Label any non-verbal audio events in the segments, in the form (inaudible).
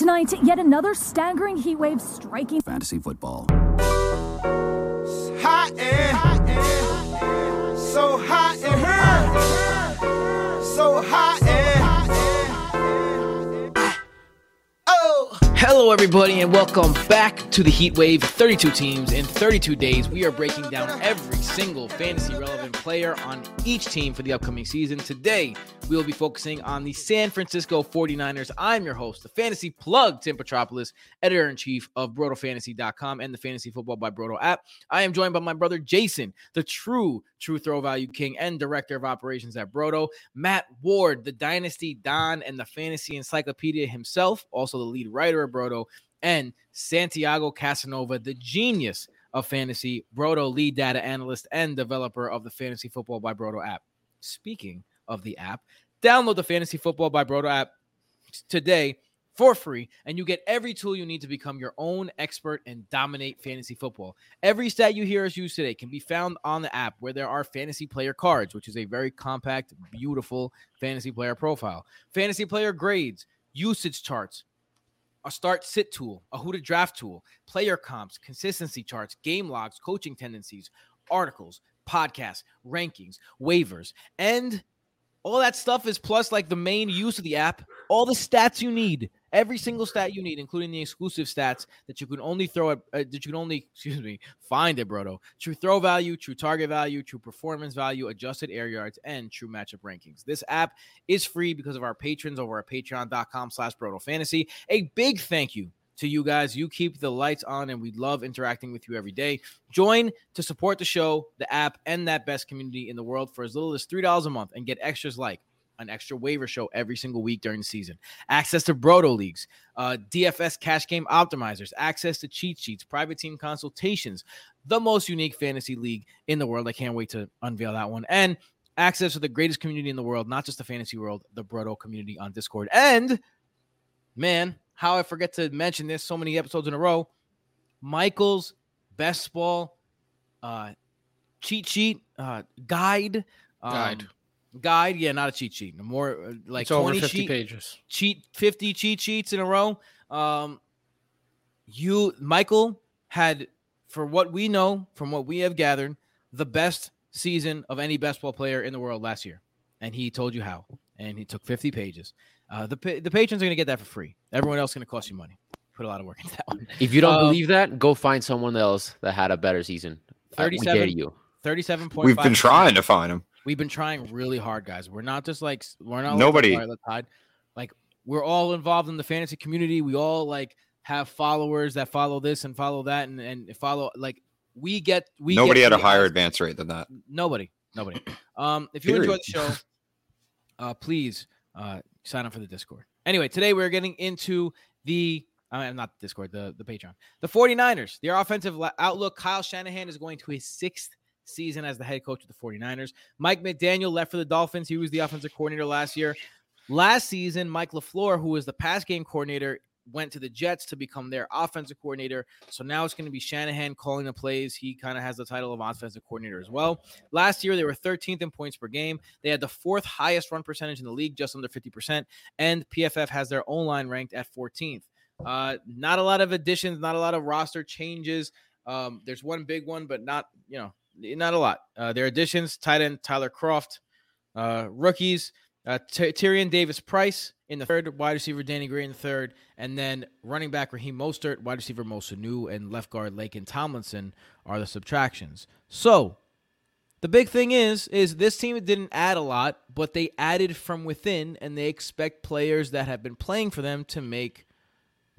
Tonight, yet another staggering heat wave striking fantasy football. Hello, everybody, and welcome back to the Heat Wave. 32 teams in 32 days. We are breaking down every single fantasy relevant player on each team for the upcoming season. Today, we will be focusing on the San Francisco 49ers. I'm your host, the fantasy plug, Tim Petropoulos, editor in chief of BrotoFantasy.com and the Fantasy Football by Broto app. I am joined by my brother Jason, the true, true throw value king and director of operations at Broto, Matt Ward, the Dynasty Don and the fantasy encyclopedia himself, also the lead writer of Broto, and Santiago Casanova, the genius of fantasy, Broto lead data analyst and developer of the Fantasy Football by Broto app. Speaking of the app, download the Fantasy Football by Broto app today for free, and you get every tool you need to become your own expert and dominate fantasy football. Every stat you hear us use today can be found on the app where there are fantasy player cards, which is a very compact, beautiful fantasy player profile, fantasy player grades, usage charts, a start sit tool, a who to draft tool, player comps, consistency charts, game logs, coaching tendencies, articles, podcasts, rankings, waivers, and all that stuff is plus like the main use of the app, all the stats you need, every single stat you need, including the exclusive stats that you can only throw at uh, that you can only (laughs) excuse me find at Broto. True throw value, true target value, true performance value, adjusted air yards, and true matchup rankings. This app is free because of our patrons over at patreon.com/slash Broto Fantasy. A big thank you to you guys. You keep the lights on, and we love interacting with you every day. Join to support the show, the app, and that best community in the world for as little as $3 a month and get extras like an extra waiver show every single week during the season, access to Broto leagues, uh, DFS cash game optimizers, access to cheat sheets, private team consultations, the most unique fantasy league in the world. I can't wait to unveil that one. And access to the greatest community in the world, not just the fantasy world, the Broto community on Discord. And man, how I forget to mention this so many episodes in a row. Michael's best ball uh, cheat sheet uh, guide. Um, Guide. Guide, yeah, not a cheat sheet. More uh, like It's over 20 50 sheet, pages. cheat 50 cheat sheets in a row. Um, you, Michael, had, for what we know, from what we have gathered, the best season of any best ball player in the world last year, and he told you how. And he took 50 pages. Uh, the the patrons are going to get that for free. Everyone else is going to cost you money. Put a lot of work into that one. (laughs) If you don't Uh, believe that, go find someone else that had a better season. I- we dare 37 you. 37.5. We've been trying to find him. We've been trying really hard, guys. We're not just like we're not like, Nobody- "All right, let's hide." Like we're all involved in the fantasy community. We all like have followers that follow this and follow that and, and follow like we get we Nobody get had a higher eyes- advance rate than that. Nobody, nobody. Um, if you enjoy the show, uh, please uh, sign up for the Discord. Anyway, today we're getting into the uh, not the Discord, the the Patreon. The 49ers, their offensive outlook. Kyle Shanahan is going to his sixth season as the head coach of the 49ers. Mike McDaniel left for the Dolphins. He was the offensive coordinator last year. Last season, Mike LaFleur, who was the pass game coordinator, went to the Jets to become their offensive coordinator. So now it's going to be Shanahan calling the plays. He kind of has the title of offensive coordinator as well. Last year, they were 13th in points per game. They had the fourth highest run percentage in the league, just under 50%. And PFF has their own line ranked at 14th. Uh, not a lot of additions, not a lot of roster changes. Um, there's one big one, but not, you know, not a lot. Uh, their additions, tight end Tyler Kroft, uh, rookies, uh, Ty- Tyrion Davis Price in the third, wide receiver Danny Gray in the third, and then running back Raheem Mostert, wide receiver Mo Sanu, and left guard Laken Tomlinson are the subtractions. So the big thing is, is this team didn't add a lot, but they added from within, and they expect players that have been playing for them to make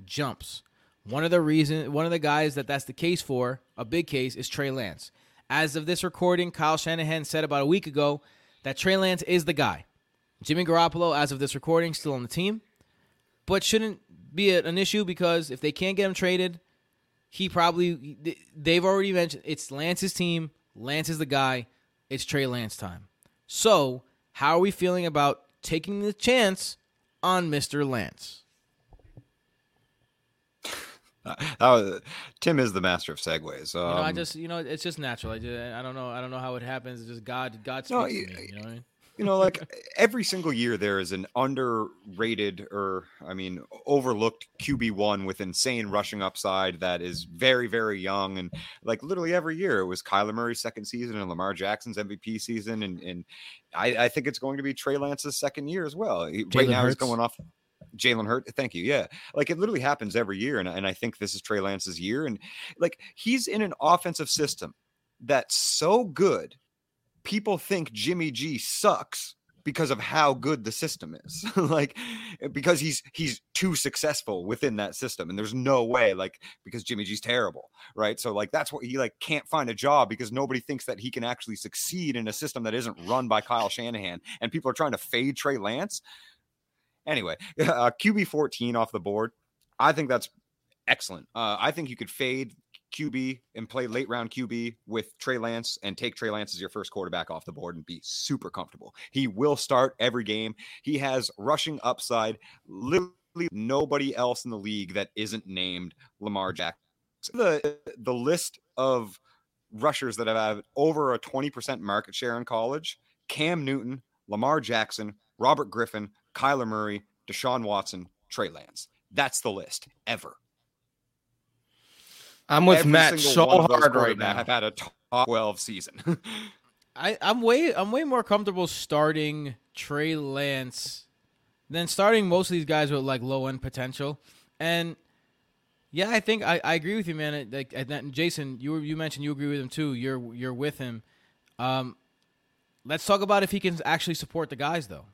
jumps. One of the reason, one of the guys that that's the case for, a big case, is Trey Lance. As of this recording, Kyle Shanahan said about a week ago that Trey Lance is the guy. Jimmy Garoppolo, as of this recording, still on the team, but shouldn't be an issue because if they can't get him traded, he probably they've already mentioned it's Lance's team. Lance is the guy. It's Trey Lance time. So, how are we feeling about taking the chance on Mr. Lance? Was, (laughs) Tim is the master of segues. Um, You know, I just, you know, it's just natural. I, just, I don't know, I don't know how it happens. It's just God, God speaks No, to me. You know what I mean? You know, like every single year there is an underrated or I mean overlooked QB one with insane rushing upside that is very, very young. And like literally every year it was Kyler Murray's second season and Lamar Jackson's MVP season. And and I, I think it's going to be Trey Lance's second year as well. He- right Jalen now he's going off Jalen Hurt. Thank you. Yeah. Like it literally happens every year. And, and I think this is Trey Lance's year. And like he's in an offensive system that's so good, people think Jimmy G sucks because of how good the system is. (laughs) like because he's he's too successful within that system. And there's no way, like, because Jimmy G's terrible, right? So like that's what he like can't find a job because nobody thinks that he can actually succeed in a system that isn't run by Kyle Shanahan. And people are trying to fade Trey Lance. Anyway, (laughs) uh, QB 14 off the board. I think that's excellent. Uh, I think you could fade QB and play late round QB with Trey Lance and take Trey Lance as your first quarterback off the board and be super comfortable. He will start every game. He has rushing upside. Literally nobody else in the league that isn't named Lamar Jackson. The the list of rushers that have had over a 20% market share in college, Cam Newton, Lamar Jackson, Robert Griffin, Kyler Murray, Deshaun Watson, Trey Lance. That's the list ever. I'm with Every Matt single so one of those hard right now. I've had a top 12 season. (laughs) I, I'm way I'm way more comfortable starting Trey Lance than starting most of these guys with like low end potential. And yeah, I think I, I agree with you, man. Like and Jason, you you mentioned you agree with him too. You're you're with him. Um, let's talk about if he can actually support the guys though,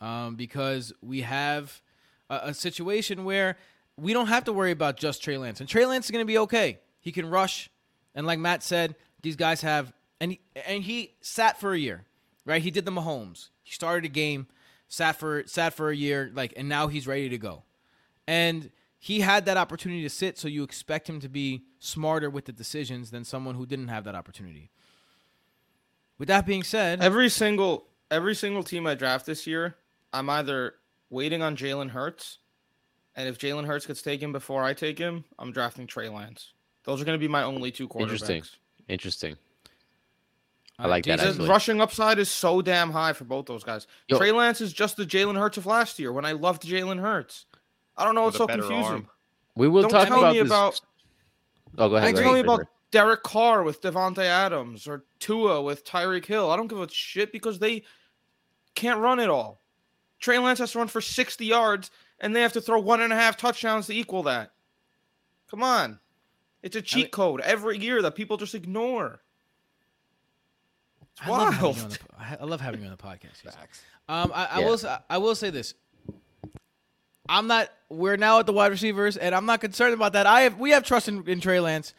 um, because we have a, a situation where we don't have to worry about just Trey Lance, and Trey Lance is going to be okay. He can rush, and like Matt said, these guys have and he, and he sat for a year, right? He did the Mahomes. He started a game, sat for sat for a year, like, and now he's ready to go, and he had that opportunity to sit. So you expect him to be smarter with the decisions than someone who didn't have that opportunity. With that being said, Every single every single team I draft this year, I'm either waiting on Jalen Hurts, and if Jalen Hurts gets taken before I take him, I'm drafting Trey Lance. Those are going to be my only two quarterbacks. Interesting. Interesting. I Uh, like that, Jason, actually. rushing upside is so damn high for both those guys. Yo. Trey Lance is just the Jalen Hurts of last year when I loved Jalen Hurts. I don't know what's so confusing. arm. We will Don't talk tell about me this. about Oh, go ahead. Don't go tell me about Fraser. Derek Carr with Davante Adams or Tua with Tyreek Hill. I don't give a shit because they can't run it all. Trey Lance has to run for 60 yards and they have to throw one and a half touchdowns to equal that. Come on. It's a cheat mean- code every year that people just ignore. It's I love, having you on the, I I love having you on the podcast. Facts. Um, I, I Yeah. will. s- I will say this. I'm not. We're now at the wide receivers, and I'm not concerned about that. I have. We have trust in, in Trey Lance,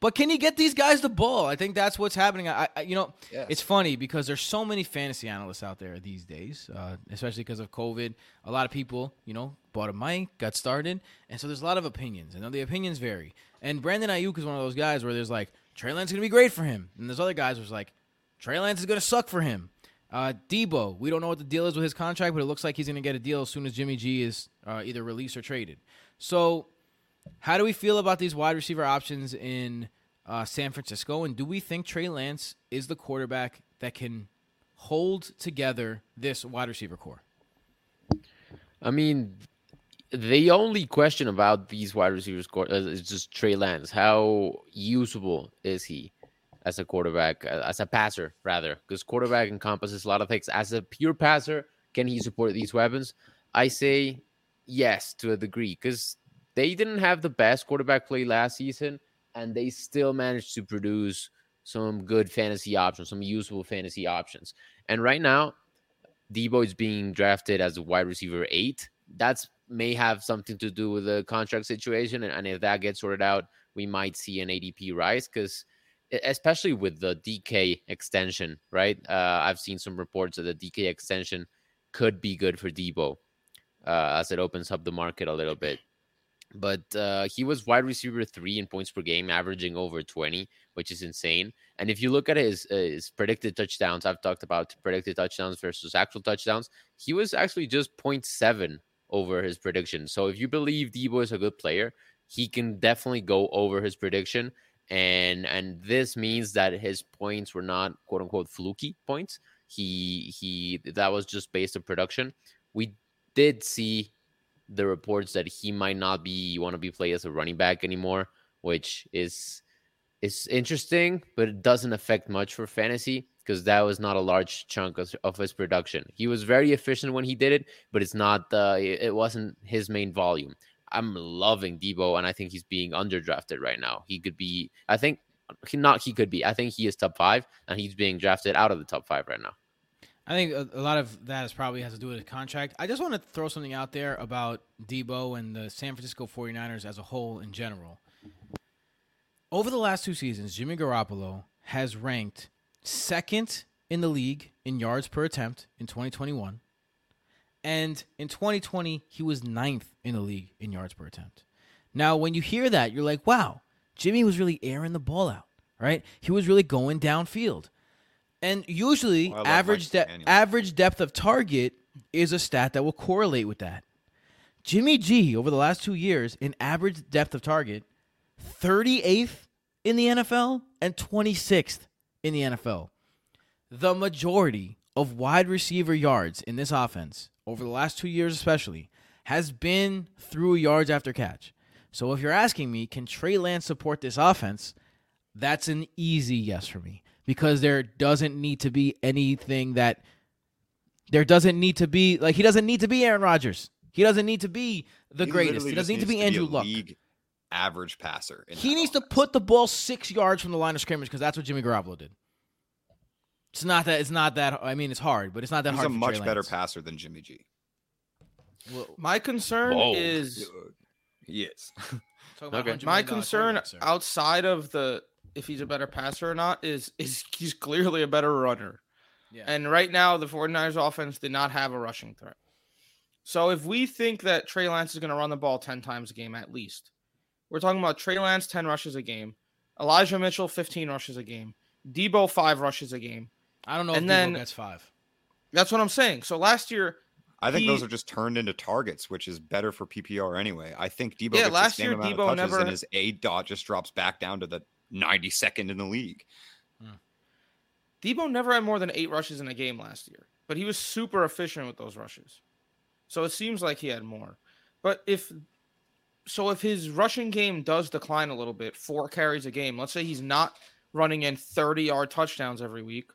but can he get these guys the ball? I think that's what's happening. I, I you know, Yes. it's funny because there's so many fantasy analysts out there these days, uh, especially because of COVID. A lot of people, you know, bought a mic, got started, and so there's a lot of opinions, and the opinions vary. And Brandon Aiyuk is one of those guys where there's like Trey Lance is gonna be great for him, and there's other guys who's like Trey Lance is gonna suck for him. Uh, Debo, we don't know what the deal is with his contract, but it looks like he's gonna get a deal as soon as Jimmy G is uh, either released or traded. So, how do we feel about these wide receiver options in uh, San Francisco? And do we think Trey Lance is the quarterback that can hold together this wide receiver core? I mean, the only question about these wide receivers core is is just Trey Lance. How usable is he as a quarterback, uh, as a passer, rather? Because quarterback encompasses a lot of things. As a pure passer, can he support these weapons? I say yes to a degree because they didn't have the best quarterback play last season, and they still managed to produce some good fantasy options, some useful fantasy options. And right now, Debo is being drafted as a wide receiver eight. That's may have something to do with the contract situation, and, and if that gets sorted out, we might see an ADP rise because, especially with the DK extension, right? Uh, I've seen some reports that the DK extension could be good for Debo uh, as it opens up the market a little bit. But uh, he was wide receiver three in points per game, averaging over 20, which is insane. And if you look at his, uh, his predicted touchdowns, I've talked about predicted touchdowns versus actual touchdowns. He was actually just 0.7 over his prediction. So if you believe Debo is a good player, he can definitely go over his prediction. And and this means that his points were not quote unquote fluky points. he he that was just based on production. We did see the reports that he might not be want to be played as a running back anymore, which is is interesting, but it doesn't affect much for fantasy because that was not a large chunk of, of his production. He was very efficient when he did it, but it's not it it wasn't his main volume. I'm loving Debo, and I think he's being underdrafted right now. He could be, I think, he, not he could be. I think he is top five, and he's being drafted out of the top five right now. I think a, a lot of that is probably has to do with the contract. I just want to throw something out there about Debo and the San Francisco 49ers as a whole in general. Over the last two seasons, Jimmy Garoppolo has ranked second in the league in yards per attempt in 2021. And in 2020, he was ninth in the league in yards per attempt. Now, when you hear that, you're like, wow, Jimmy was really airing the ball out, right? He was really going downfield. And usually, Well, average de- average depth of target is a stat that will correlate with that. Jimmy G over the last two years in average depth of target, 38th in the NFL and 26th in the NFL. The majority of wide receiver yards in this offense over the last two years, especially, has been through yards after catch. So if you're asking me, can Trey Lance support this offense? That's an easy yes for me because there doesn't need to be anything that there doesn't need to be like he doesn't need to be Aaron Rodgers. He doesn't need to be the He greatest. He doesn't need to be needs Andrew a Luck. League average passer. He that needs to put the ball six yards from the line of scrimmage because that's what Jimmy Garoppolo did. It's not that. It's not that. I mean, it's hard, but it's not that He's hard. He's a much Trey better Lance. passer than Jimmy G. Well, My concern Whoa. is (laughs) yes. is. about (laughs) Okay. my concern outside of the if he's a better passer or not is (laughs) is he's clearly a better runner. Yeah. And right now the 49ers offense did not have a rushing threat. So if we think that Trey Lance is going to run the ball 10 times a game at least. We're talking about Trey Lance 10 rushes a game, Elijah Mitchell 15 rushes a game, Debo 5 rushes a game. I don't know and if then- Debo gets five. That's what I'm saying. So last year I think He- those are just turned into targets, which is better for PPR anyway. I think Debo Yeah, gets last the same year amount Debo of touches never- and his aDOT just drops back down to the 92nd in the league. Hmm. Debo never had more than eight rushes in a game last year, but he was super efficient with those rushes. So it seems like he had more. But if so, if his rushing game does decline a little bit, four carries a game, let's say he's not running in 30 yard touchdowns every week,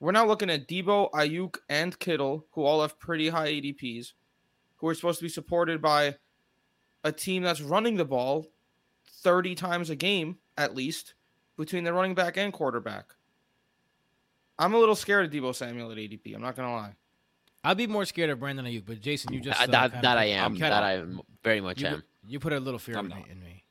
we're now looking at Debo, Aiyuk, and Kittle, who all have pretty high ADPs, who are supposed to be supported by a team that's running the ball 30 times a game at least between the running back and quarterback. I'm a little scared of Debo Samuel at ADP. I'm not gonna lie. I'd be more scared of Brandon Aiyuk, but Jason, you just Uh, uh, that kinda I am. kinda- That I am very much you, am. you put a little fear in me, in me.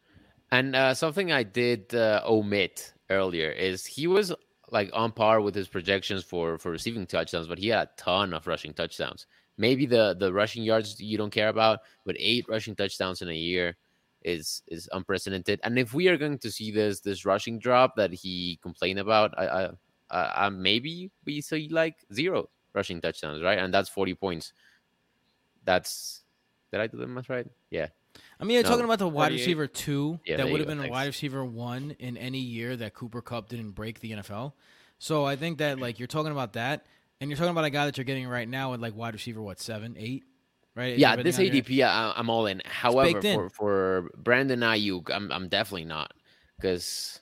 And uh, something I did uh, omit earlier is he was like on par with his projections for for receiving touchdowns, but he had a ton of rushing touchdowns. Maybe the the rushing yards you don't care about, but eight rushing touchdowns in a year is is unprecedented. And if we are going to see this this rushing drop that he complained about, I, I, I, maybe we see like zero rushing touchdowns, right? And that's forty points. That's did I do the math right? Yeah. I mean, you're No, talking about the wide receiver two Yeah, that would have been a wide receiver one in any year that Cooper Kupp didn't break the NFL. So I think that mm. like you're talking about that, and you're talking about a guy that you're getting right now at like wide receiver what seven, eight, right? Yeah, this ADP, I, I'm all in. However, baked in. for for Brandon Aiyuk, I'm I'm definitely not because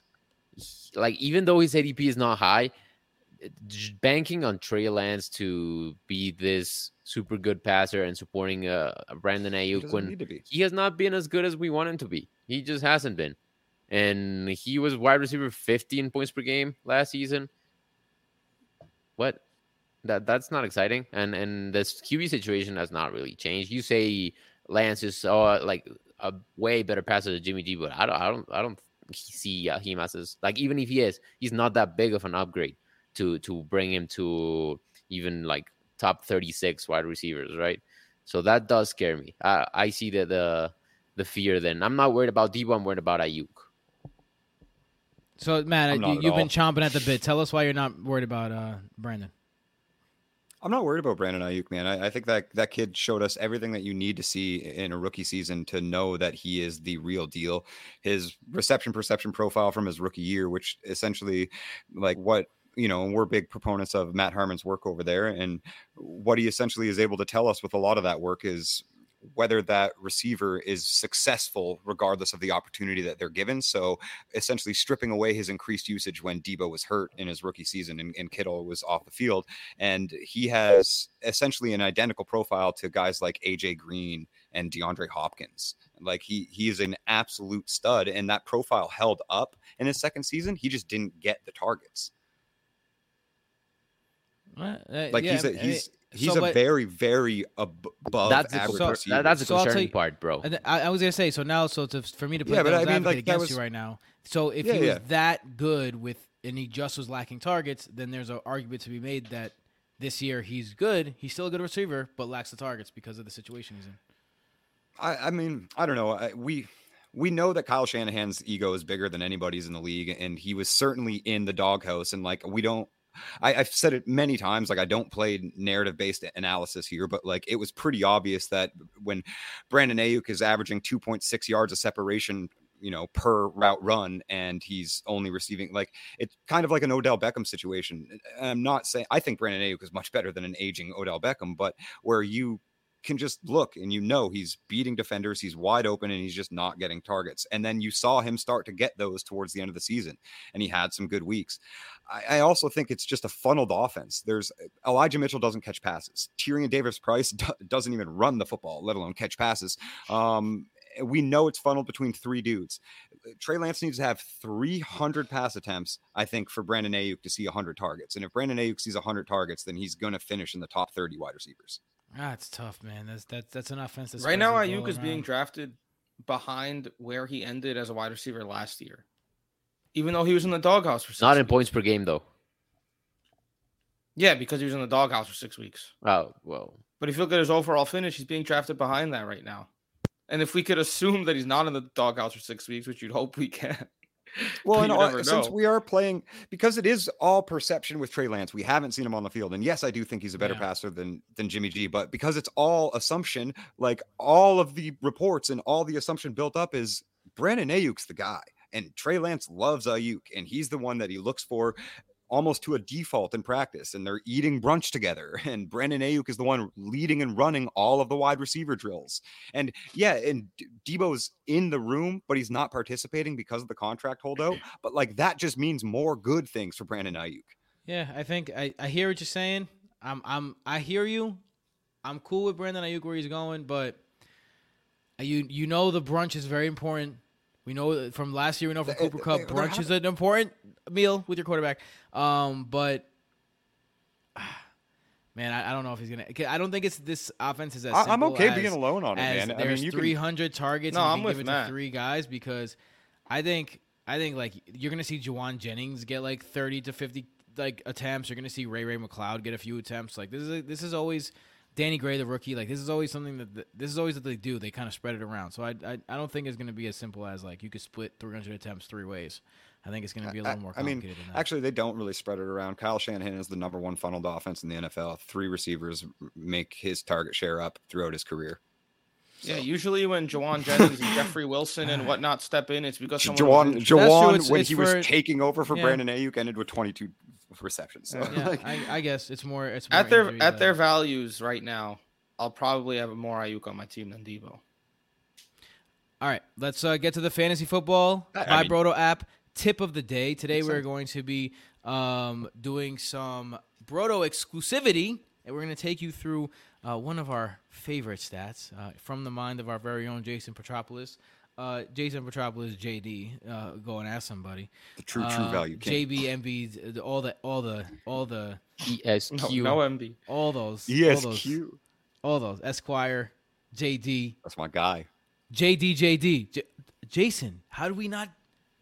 like even though his ADP is not high, banking on Trey Lance to be this super good passer and supporting uh, Brandon Aiyuk when need to be. he has not been as good as we want him to be. He just hasn't been. And he was wide receiver 15 points per game last season. What? That that's not exciting. And and this QB situation has not really changed. You say Lance is uh, like a way better passer than Jimmy G, but I don't I don't I don't see uh, him as his, like even if he is, he's not that big of an upgrade to to bring him to even like top 36 wide receivers, right? So that does scare me. I, I see the, the the fear. Then I'm not worried about Debo. I'm worried about Aiyuk. So Matt, I'm you, you've been chomping at the bit. Tell us why you're not worried about uh, Brandon. I'm not worried about Brandon Aiyuk, man. I, I think that that kid showed us everything that you need to see in a rookie season to know that he is the real deal. His reception perception profile from his rookie year, which essentially like what you know, and we're big proponents of Matt Harmon's work over there. And what he essentially is able to tell us with a lot of that work is whether that receiver is successful regardless of the opportunity that they're given. So essentially stripping away his increased usage when Debo was hurt in his rookie season and, and Kittle was off the field. And he has essentially an identical profile to guys like AJ Green and DeAndre Hopkins. Like he he is an absolute stud, and that profile held up in his second season. He just didn't get the targets. Uh, uh, Like yeah, he's a he's he's so, a but- very very above That's a, average so- receiver. that- that's a So concerning you- part, bro. And I, I was gonna say so now. So to, for me to put Yeah, but I mean, advocate like, that against you right now. So if Yeah, he was yeah. that good with and he just was lacking targets, then there's an argument to be made that this year he's good. He's still a good receiver, but lacks the targets because of the situation he's in. I, I mean, I don't know. I, we we know that Kyle Shanahan's ego is bigger than anybody's in the league, and he was certainly in the doghouse. And like, we don't. I, I've said it many times. Like, I don't play narrative based analysis here, but like, it was pretty obvious that when Brandon Aiyuk is averaging 2.6 yards of separation. You know, per route run, and he's only receiving like it's kind of like an Odell Beckham situation. I'm not saying I think Brandon Aiyuk is much better than an aging Odell Beckham, but where you can just look and you know he's beating defenders, he's wide open, and he's just not getting targets. And then you saw him start to get those towards the end of the season, and he had some good weeks. I, I also think it's just a funneled offense. There's Elijah Mitchell doesn't catch passes. Tyrion Davis Price (laughs) do- doesn't even run the football, let alone catch passes. Um, we know it's funneled between three dudes. Trey Lance needs to have 300 pass attempts, I think, for Brandon Aiyuk to see 100 targets. And if Brandon Aiyuk sees 100 targets, then he's going to finish in the top 30 wide receivers. Ah, it's tough, man. That's that's that's an offense. That's Right now, spreads Aiyuk ball is being drafted behind where he ended as a wide receiver last year, even though he was in the doghouse for six Not in weeks. points per game though. Yeah, because he was in the doghouse for six weeks. Oh well, But if you look at his overall finish, he's being drafted behind that right now. And if we could assume that he's not in the doghouse for six weeks, which you'd hope we can. Well, and all- since we are playing, because it is all perception with Trey Lance, we haven't seen him on the field. And yes, I do think he's a better Yeah. passer than than Jimmy G. But because it's all assumption, like all of the reports and all the assumption built up is Brandon Aiyuk's the guy, and Trey Lance loves Aiyuk, and he's the one that he looks for almost to a default in practice. And they're eating brunch together, (laughs) and Brandon Aiyuk is the one leading and running all of the wide receiver drills. And yeah, and Debo's in the room, but he's not participating because of the contract holdout. (clears throat) But like that just means more good things for Brandon Aiyuk. Yeah, I think I, I hear what you're saying. I'm I'm I hear you. I'm cool with Brandon Aiyuk where he's going, but uh, you you know the brunch is very important. We know from last year. We know from Cooper Kupp, brunch is an important meal with your quarterback. Um, but (sighs) man, I, I don't know if he's gonna. I don't think it's this offense is as I, I'm okay as- being alone on it, as man. I there's mean, you can 300 targets No, and I'm can with give it Matt. to three guys because I think I think like you're gonna see Jauan Jennings get like 30 to 50 like attempts. You're gonna see Ray Ray McCloud get a few attempts. Like this is this is always Danny Gray, the rookie. Like this is always something that th- this is always what they do. They kind of spread it around. So I, I I don't think it's gonna be as simple as like you could split 300 attempts three ways. I think it's gonna be a little more I mean, complicated than that. Actually, they don't really spread it around. Kyle Shanahan is the number one funneled offense in the NFL. Three receivers make his target share up throughout his career. Yeah, usually when Jauan Jennings and Jeffrey Wilson and (sighs) whatnot step in, it's because someone Jauan, was injured. true, Jauan it's- when it's he for- was taking over for yeah. Brandon Aiyuk, ended with 22 receptions. So, yeah, like, I, I guess it's more it's more at their injury at their values right now, I'll probably have more Aiyuk on my team than Debo. All right, let's uh, get to the fantasy football I- I by mean- Broto app tip of the day. Today we're so. going to be um, doing some Broto exclusivity, and we're going to take you through uh, one of our favorite stats uh, from the mind of our very own Jason Petropoulos. Uh, Jason Petropoulos, JD, uh, go and ask somebody. the true, true Uh, value. king. JB, MB, all the, all the, all the, ESQ. No, no MB. all those, E all those, ESQ. all those. Esquire, JD, That's my guy. JD, JD, J- Jason. How do we not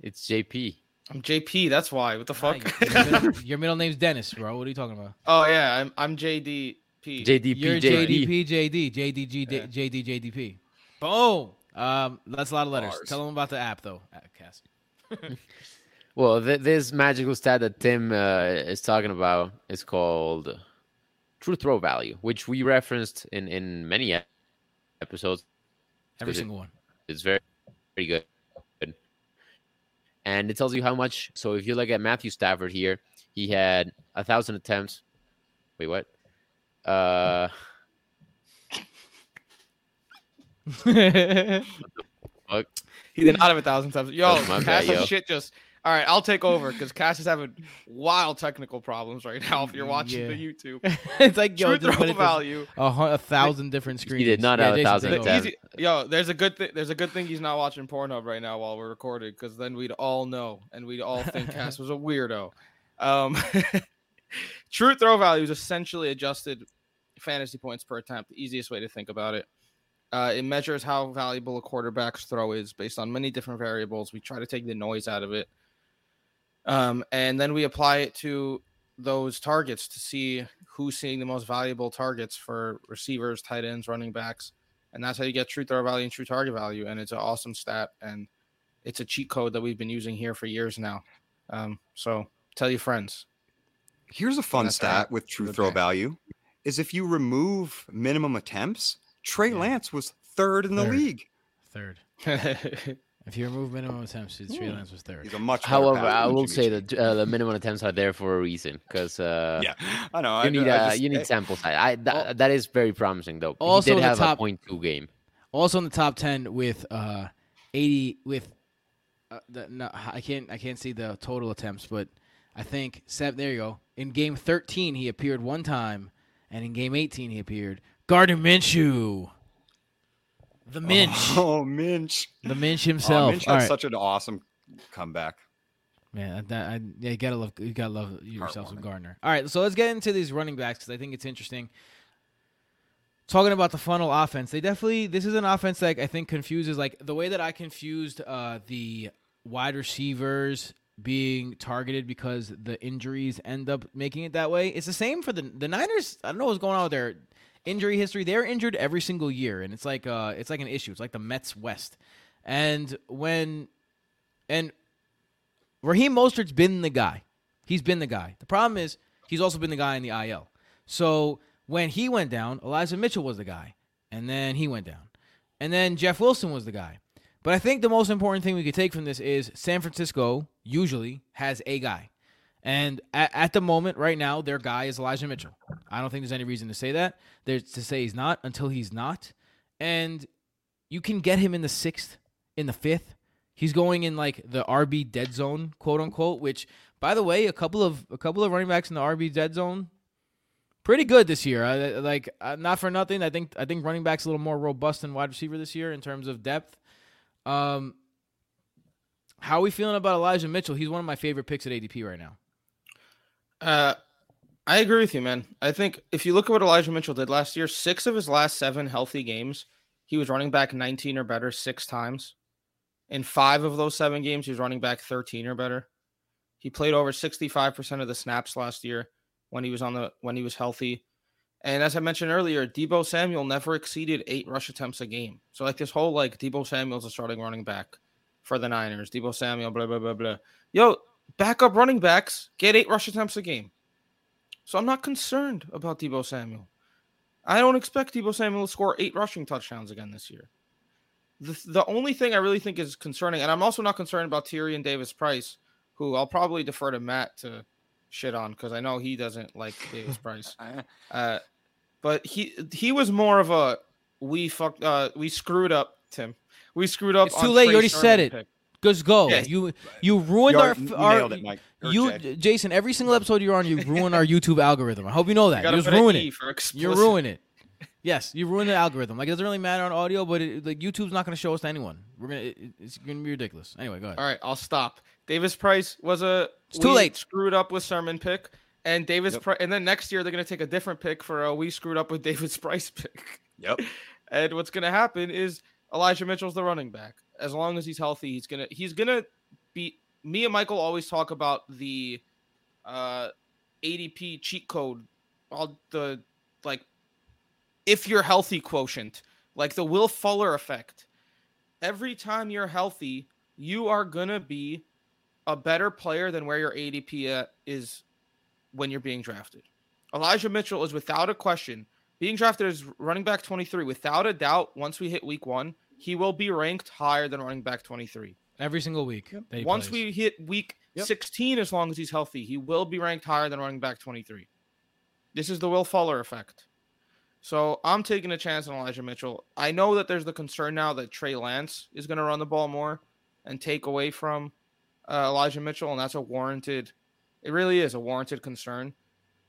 It's JP. I'm JP. That's why. What the fuck? Nah, your, middle, (laughs) your middle name's Dennis, bro. What are you talking about? oh yeah, I'm I'm JDP. JDP. You're JD. JDP, JD, JDG, Yeah. JD, JDP. Boom. Um, that's a lot of letters. Bars. Tell them about the app, though, uh, Cass. (laughs) Well, th- this magical stat that Tim uh, is talking about is called true throw value, which we referenced in in many episodes. Every Is it- single one. It's very very good. And it tells you how much. So if you look at Matthew Stafford here, He had a thousand attempts. Wait, what? Uh, (laughs) fuck. He did not have a thousand times. Yo, That's my Cass bad, yo. shit just. All right, I'll take over because Cass is having wild technical problems right now. If you're watching Yeah. the YouTube, (laughs) it's like yo, true just put throw it to value. a, hu- a thousand different screens. did not have a Jason, thousand take The over. easy- yo, there's a good thing. There's a good thing he's not watching Pornhub right now while we're recording, because then we'd all know and we'd all think (laughs) Cass was a weirdo. Um, true throw value is essentially adjusted fantasy points per attempt. The easiest way to think about it. Uh, it measures how valuable a quarterback's throw is based on many different variables. We try to take the noise out of it, um, and then we apply it to those targets to see who's seeing the most valuable targets for receivers, tight ends, running backs and that's how you get true throw value and true target value. And it's an awesome stat, and it's a cheat code that we've been using here for years now. Um, so tell your friends. Here's a fun stat with true throw value: is if you remove minimum attempts, Trey Yeah. Lance was third in the Third. league. Third. (laughs) If you remove minimum attempts, Trey Lance was third. He's a much. However, I will say that uh, the minimum attempts are there for a reason because uh, Yeah, I know. I you need I uh, just- you need eh, sample size. I that, that is very promising though. Also he did the have top- a point two game. Also in the top ten with uh, eighty with. Uh, the, no, I can't. I can't see the total attempts, but I think seven. There you go. In game thirteen, he appeared one time, and in game eighteen, he appeared. Gardner Minshew, the Minch, (laughs) Oh, Minch. the Minch Oh, himself. Minch All had right. such an awesome comeback. Man, that, I, yeah, you gotta love you gotta love yourself some Gardner. All right, so let's get into these running backs because I think it's interesting. Talking about the funnel offense, they definitely this is an offense that I think confuses like the way that I confused uh, the wide receivers being targeted because the injuries end up making it that way. It's the same for the the Niners. I don't know what's going on with their injury history. They're injured every single year, and it's like uh it's like an issue. It's like the Mets West, and when and Raheem Mostert's been the guy. He's been the guy. The problem is he's also been the guy in the IL. So when he went down, Elijah Mitchell was the guy, and then he went down, and then Jeff Wilson was the guy. But I think the most important thing we could take from this is San Francisco usually has a guy. And at, at the moment, right now, their guy is Elijah Mitchell. I don't think there's any reason to say that. There's to say he's not until he's not. And you can get him in the sixth, in the fifth. He's going in like the RB dead zone, quote unquote. Which, by the way, a couple of a couple of running backs in the RB dead zone, pretty good this year. I, like uh, not for nothing. I think I think running backs a little more robust than wide receiver this year in terms of depth. Um, how are we feeling about Elijah Mitchell? He's one of my favorite picks at ADP right now. Uh, I agree with you, man. I think if you look at what Elijah Mitchell did last year, six of his last seven healthy games, he was running back 19 or better six times. In five of those seven games, he was running back 13 or better. He played over 65% of the snaps last year when he was on the when he was healthy. And as I mentioned earlier, Debo Samuel never exceeded eight rush attempts a game. So like this whole like Debo Samuel's a starting running back for the Niners. Debo Samuel, blah blah blah blah. Yo, backup running backs get eight rush attempts a game. So I'm not concerned about Debo Samuel. I don't expect Debo Samuel to score eight rushing touchdowns again this year. The, the only thing I really think is concerning, and I'm also not concerned about Tyrion Davis Price, who I'll probably defer to Matt to shit on because I know he doesn't like Davis Price. (laughs) Uh, but he he was more of a we fucked uh we screwed up Tim. We screwed up. It's too late, you Trey already said it. pick. Just go. Yeah. You you ruined You our, are- you our it, Mike. You Jay. Jason. Every single episode you're on, you ruin our YouTube algorithm. I hope you know that. You Gotta just put ruin it. You explicit. ruin it. Yes, you ruin the algorithm. Like it doesn't really matter on audio, but it, like YouTube's not going to show us to anyone. We're gonna it, it's going to be ridiculous. Anyway, go ahead. All right, I'll stop. Davis Price was a It's too late. Screwed up with Sermon pick, and Davis Yep. Pri- and then next year they're gonna take a different pick for a we screwed up with (laughs) Davis Price pick. Yep. And what's gonna happen is Elijah Mitchell's the running back. As long as he's healthy, he's gonna he's gonna be. Me and Michael always talk about the uh, ADP cheat code, all the like if you're healthy quotient, like the Will Fuller effect. Every time you're healthy, you are gonna be a better player than where your ADP at is when you're being drafted. Elijah Mitchell is without a question being drafted as running back 23 without a doubt. Once we hit week one, he will be ranked higher than running back 23. Every single week. that he Once plays. we hit week Yep. 16 as long as he's healthy. He will be ranked higher than running back 23. This is the Will Fuller effect. So I'm taking a chance on Elijah Mitchell. I know that there's the concern now that Trey Lance is going to run the ball more and take away from uh, Elijah Mitchell, and that's a warranted. It really is a warranted concern.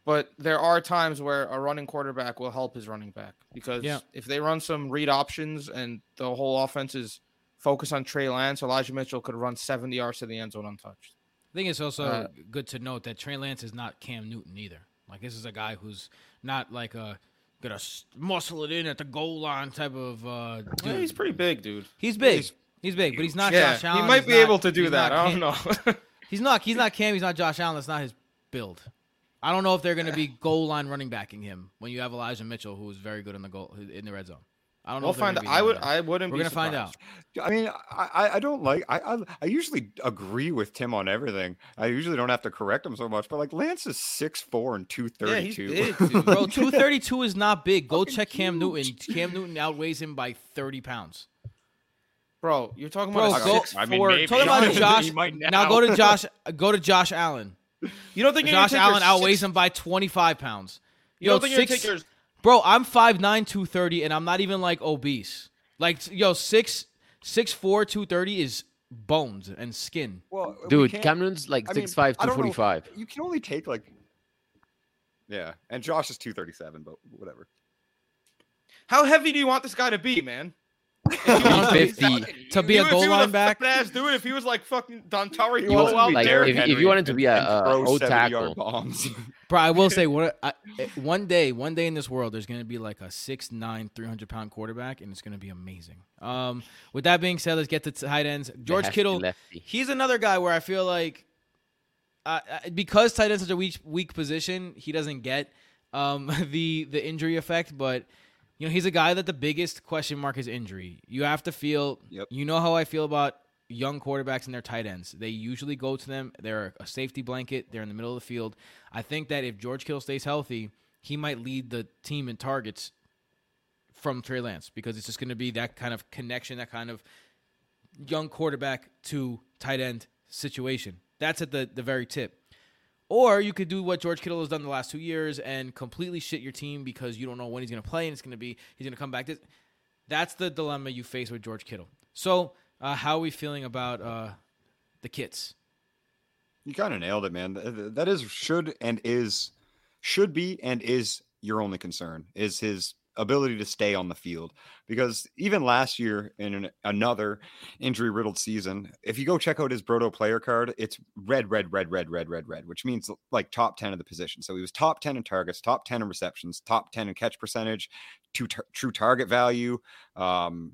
But there are times where a running quarterback will help his running back because Yeah. if they run some read options and the whole offense is focused on Trey Lance, Elijah Mitchell could run 70 yards to the end zone untouched. I think it's also Uh, good to note that Trey Lance is not Cam Newton either. Like this is a guy who's not like a gonna muscle it in at the goal line type of. Uh, Yeah, he's pretty big, dude. He's big. he's He's, big, but he's not yeah, Josh Allen. he might He's be not- able to do that. I don't know. (laughs) He's not. He's not Cam. He's not Josh Allen. That's not his build. I don't know if they're going to be goal line running backing him when you have Elijah Mitchell, who is very good in the goal in the red zone. I don't know. we'll if they're find. out. I would. I wouldn't. We're gonna find out. I mean, I, I- I don't like. I, I I usually agree with Tim on everything. I usually don't have to correct him so much. But like Lance is six four and two Yeah, thirty he's two. big, (laughs) dude. Bro, two thirty two is not big. Go Fucking check Cam Newton. Cam Newton outweighs him by thirty pounds. Bro, you're talking Bro, about a go. six I mean, four. maybe. Talk about (laughs) Josh. Now now. go to Josh. Go to Josh Allen. You don't think Josh gonna Allen outweighs six- him by twenty five pounds. You Yo, don't think you're gonna six- take your Bro, I'm 5'9", 230, and I'm not even like obese. Like, yo, six, six four, two thirty is bones and skin. Well, Dude, can't- Cam Newton's like I mean, five to know. forty five. You can only take like. Yeah, and Josh is two thirty seven, but whatever. How heavy do you want this guy to be, man? Want to be- 150. To be a If goal line back, ass dude. If he was like fucking Dontari, He he wants out like. Derrick if- if you Henry wanted to be a- and a- throw O 70 tackle. bombs. (laughs) bro, I will say, what, I, (laughs) one day, one day in this world, there's gonna be like a 6'9", 300 pound quarterback, and it's gonna be amazing. Um, with that being said, let's get to tight ends. George Kittle, lefty. he's another guy where I feel like uh, uh, because tight end's such a weak weak position, he doesn't get um, (laughs) the the injury effect. But you know, he's a guy that the biggest question mark is injury. You have to feel. Yep. You know how I feel about young quarterbacks and their tight ends. They usually go to them. They're a safety blanket. They're in the middle of the field. I think that if George Kittle stays healthy, he might lead the team in targets from Trey Lance because it's just going to be that kind of connection, that kind of young quarterback to tight end situation. That's at the, the very tip. Or you could do what George Kittle has done the last two years and completely shit your team because you don't know when he's going to play and it's going to be he's going to come back. That's the dilemma you face with George Kittle. So, uh, how are we feeling about uh, the kits? You kind of nailed it, man. Th- th- That is should and is should be and is your only concern is his ability to stay on the field because even last year in an, another injury riddled season if you go check out his broto player card it's red red red red red red red which means like top 10 of the position. So he was top 10 in targets top 10 in receptions top 10 in catch percentage to true target value um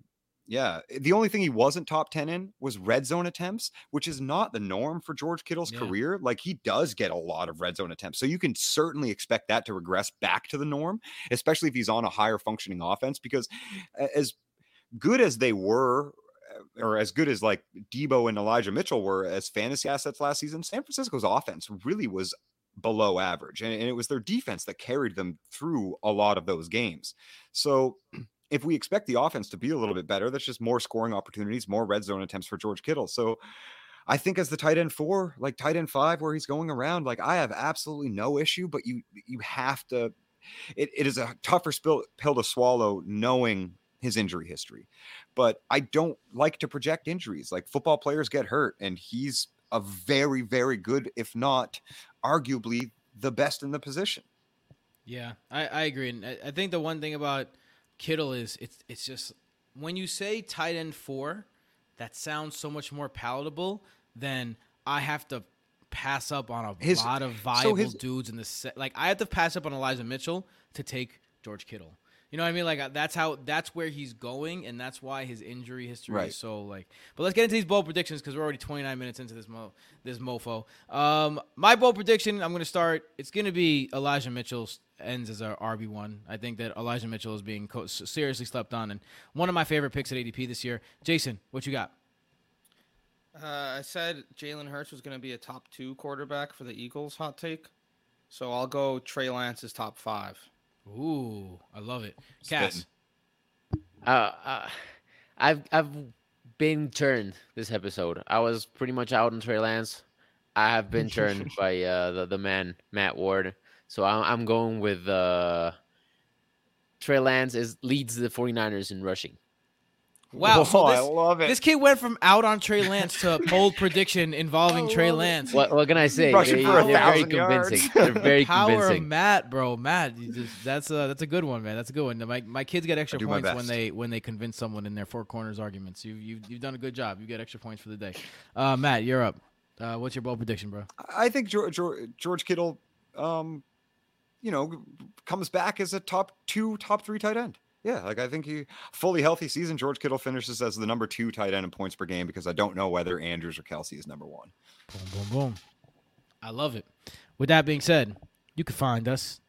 yeah the only thing he wasn't top 10 in was red zone attempts which is not the norm for george kittle's Yeah. career like he does get a lot of red zone attempts so you can certainly expect that to regress back to the norm especially if he's on a higher functioning offense because as good as they were uh, or as good as like Debo and Elijah Mitchell were as fantasy assets last season, San Francisco's offense really was below average. And, and it was their defense that carried them through a lot of those games. So (clears throat) if we expect the offense to be a little bit better, that's just more scoring opportunities, more red zone attempts for George Kittle. So I think as the tight end four, like tight end five, where he's going around, like I have absolutely no issue, but you you have to it, it is a tougher spill, pill to swallow knowing his injury history. But I don't like to project injuries. Like football players get hurt, and he's a very, very good, if not arguably the best in the position. Yeah, I, I agree. And I, I think the one thing about Kittle is it's it's just when you say tight end four, that sounds so much more palatable than I have to pass up on a His- lot of so viable his- dudes in the set. Like I have to pass up on Elijah Mitchell to take George Kittle. You know what I mean? Like uh, that's how that's where he's going, and that's why his injury history Right. is so like. But let's get into these bold predictions because we're already 29 minutes into this mo this mofo. Um, my bold prediction, I'm going to start. It's going to be Elijah Mitchell ends as our RB one. I think that Elijah Mitchell is being co- seriously slept on, and one of my favorite picks at ADP this year. Jason, what you got? Uh, I said Jalen Hurts was going to be a top two quarterback for the Eagles. Hot take. So I'll go Trey Lance's top five. Ooh, I love it. Cass. Uh, uh, I've I've been turned this episode. I was pretty much out on Trey Lance. I have been (laughs) turned by uh, the the man Matt Ward, so I'm I'm going with uh, Trey Lance is leads the 49ers in rushing. Wow, (laughs) so Whoa, I love it. This kid went from out on Trey Lance to a bold prediction (laughs) involving I Trey. Lance. What what can I say? They, for a are very convincing. yards. They're very (laughs) Power of convincing. Matt, bro. Matt, you just, that's a that's a good one, man. That's a good one. My my kids get extra points when they when they convince someone in their four corners arguments. You you you've done a good job. You get extra points for the day. Uh, Matt, you're up. Uh, what's your bold prediction, bro? I think George, George Kittle, um, you know, comes back as a top two, top three tight end. Yeah, like I think he fully healthy season. George Kittle finishes as the number two tight end in points per game because I don't know whether Andrews or Kelce is number one. Boom, boom, boom. I love it. With that being said, you can find us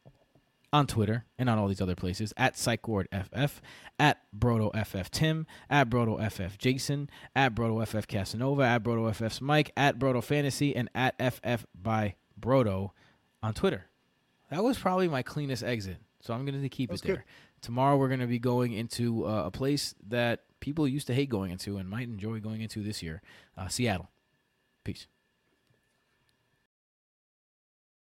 on Twitter and on all these other places at PsychWardFF, at BrotoFFTim, at BrotoFF Jason, at BrotoFF Casanova, at BrotoFF's Mike, at Broto Fantasy, and at FF by Broto on Twitter. That was probably my cleanest exit, so I'm going to keep That's it there. good. Tomorrow we're going to be going into uh, a place that people used to hate going into and might enjoy going into this year, uh, Seattle. Peace.